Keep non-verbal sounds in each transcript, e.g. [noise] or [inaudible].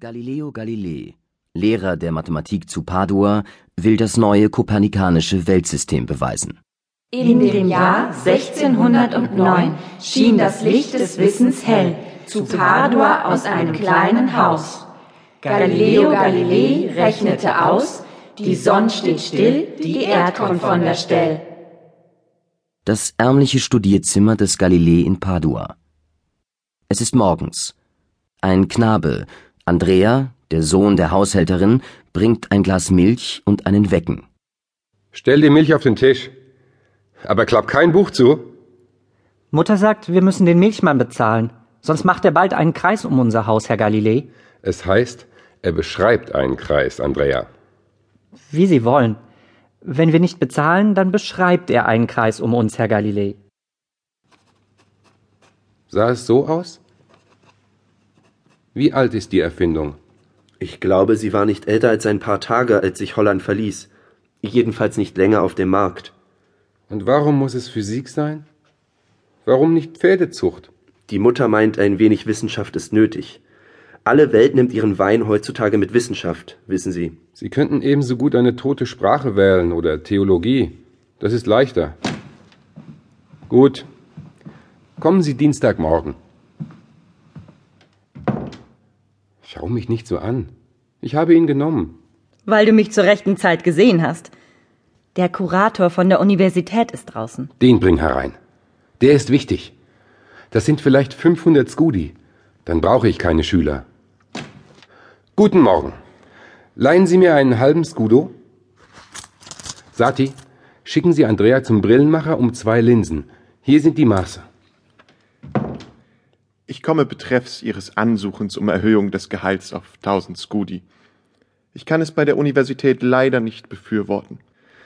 Galileo Galilei, Lehrer der Mathematik zu Padua, will das neue kopernikanische Weltsystem beweisen. In dem Jahr 1609 schien das Licht des Wissens hell zu Padua aus einem kleinen Haus. Galileo Galilei rechnete aus, die Sonne steht still, die Erd kommt von der Stell. Das ärmliche Studierzimmer des Galilei in Padua. Es ist morgens. Ein Knabe, Andrea, der Sohn der Haushälterin, bringt ein Glas Milch und einen Wecken. Stell die Milch auf den Tisch. Aber klapp kein Buch zu. Mutter sagt, wir müssen den Milchmann bezahlen. Sonst macht er bald einen Kreis um unser Haus, Herr Galilei. Es heißt, er beschreibt einen Kreis, Andrea. Wie Sie wollen. Wenn wir nicht bezahlen, dann beschreibt er einen Kreis um uns, Herr Galilei. Sah es so aus? Wie alt ist die Erfindung? Ich glaube, sie war nicht älter als ein paar Tage, als ich Holland verließ. Jedenfalls nicht länger auf dem Markt. Und warum muss es Physik sein? Warum nicht Pferdezucht? Die Mutter meint, ein wenig Wissenschaft ist nötig. Alle Welt nimmt ihren Wein heutzutage mit Wissenschaft, wissen Sie. Sie könnten ebenso gut eine tote Sprache wählen oder Theologie. Das ist leichter. Gut. Kommen Sie Dienstagmorgen. Schau mich nicht so an. Ich habe ihn genommen. Weil du mich zur rechten Zeit gesehen hast. Der Kurator von der Universität ist draußen. Den bring herein. Der ist wichtig. Das sind vielleicht 500 Skudi. Dann brauche ich keine Schüler. Guten Morgen. Leihen Sie mir einen halben Scudo? Sati, schicken Sie Andrea zum Brillenmacher um zwei Linsen. Hier sind die Maße. Ich komme betreffs Ihres Ansuchens um Erhöhung des Gehalts auf 1000 Skudi. Ich kann es bei der Universität leider nicht befürworten.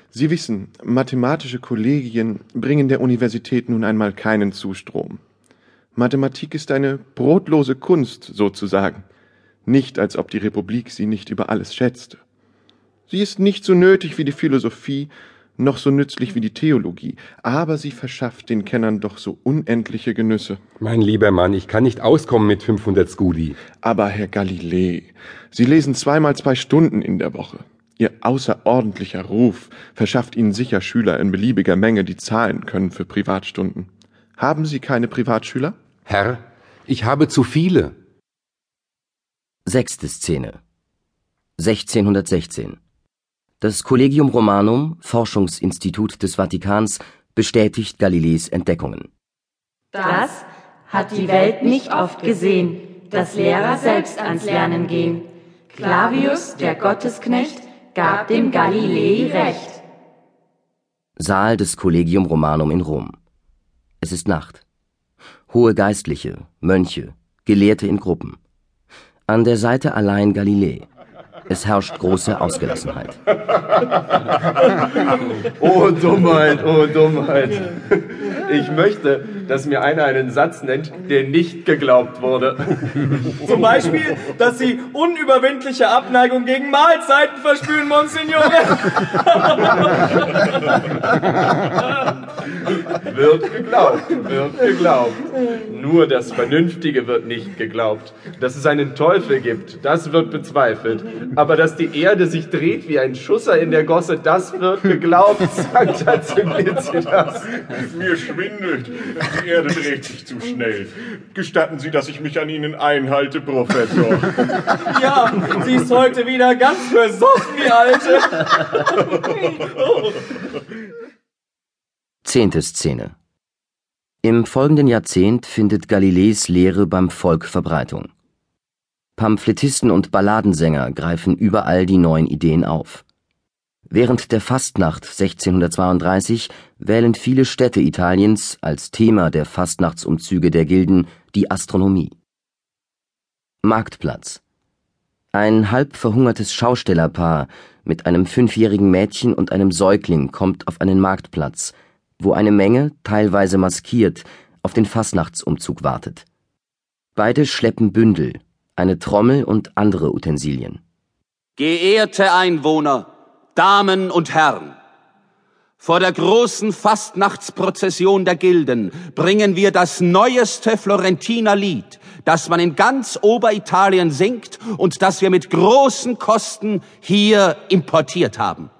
Sie wissen, mathematische Kollegien bringen der Universität nun einmal keinen Zustrom. Mathematik ist eine brotlose Kunst sozusagen, nicht als ob die Republik sie nicht über alles schätzte. Sie ist nicht so nötig wie die Philosophie noch so nützlich wie die Theologie, aber sie verschafft den Kennern doch so unendliche Genüsse. Mein lieber Mann, ich kann nicht auskommen mit 500 Skudi. Aber Herr Galilei, Sie lesen zweimal zwei Stunden in der Woche. Ihr außerordentlicher Ruf verschafft Ihnen sicher Schüler in beliebiger Menge, die zahlen können für Privatstunden. Haben Sie keine Privatschüler? Herr, ich habe zu viele. Sechste Szene. 1616. Das Collegium Romanum, Forschungsinstitut des Vatikans, bestätigt Galileis Entdeckungen. Das hat die Welt nicht oft gesehen, dass Lehrer selbst ans Lernen gehen. Clavius, der Gottesknecht, gab dem Galilei Recht. Saal des Collegium Romanum in Rom. Es ist Nacht. Hohe Geistliche, Mönche, Gelehrte in Gruppen. An der Seite allein Galilei. Es herrscht große Ausgelassenheit. [laughs] Oh Dummheit, oh Dummheit. Ich möchte, dass mir einer einen Satz nennt, der nicht geglaubt wurde. [laughs] Zum Beispiel, dass Sie unüberwindliche Abneigung gegen Mahlzeiten verspüren, Monsignore. [laughs] Wird geglaubt, wird geglaubt. Nur das Vernünftige wird nicht geglaubt. Dass es einen Teufel gibt, das wird bezweifelt. Aber dass die Erde sich dreht wie ein Schusser in der Gosse, das wird geglaubt, [laughs] sagt Simplicitas. Mir schwindelt. Die Erde dreht sich zu schnell. Gestatten Sie, dass ich mich an Ihnen einhalte, Professor. Ja, sie ist heute wieder ganz versoffen, die Alte. Zehnte Szene. Im folgenden Jahrzehnt findet Galileis Lehre beim Volk Verbreitung. Pamphletisten und Balladensänger greifen überall die neuen Ideen auf. Während der Fastnacht 1632 wählen viele Städte Italiens als Thema der Fastnachtsumzüge der Gilden die Astronomie. Marktplatz. Ein halb verhungertes Schaustellerpaar mit einem fünfjährigen Mädchen und einem Säugling kommt auf einen Marktplatz, wo eine Menge, teilweise maskiert, auf den Fastnachtsumzug wartet. Beide schleppen Bündel, eine Trommel und andere Utensilien. Geehrte Einwohner, Damen und Herren, Vor der großen Fastnachtsprozession der Gilden bringen wir das neueste Florentiner Lied, das man in ganz Oberitalien singt und das wir mit großen Kosten hier importiert haben.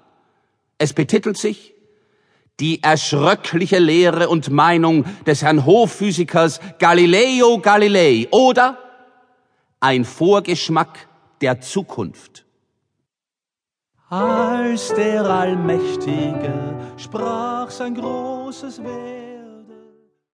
Es betitelt sich Die erschröckliche Lehre und Meinung des Herrn Hofphysikers Galileo Galilei oder Ein Vorgeschmack der Zukunft. Als der Allmächtige sprach sein großes Werk.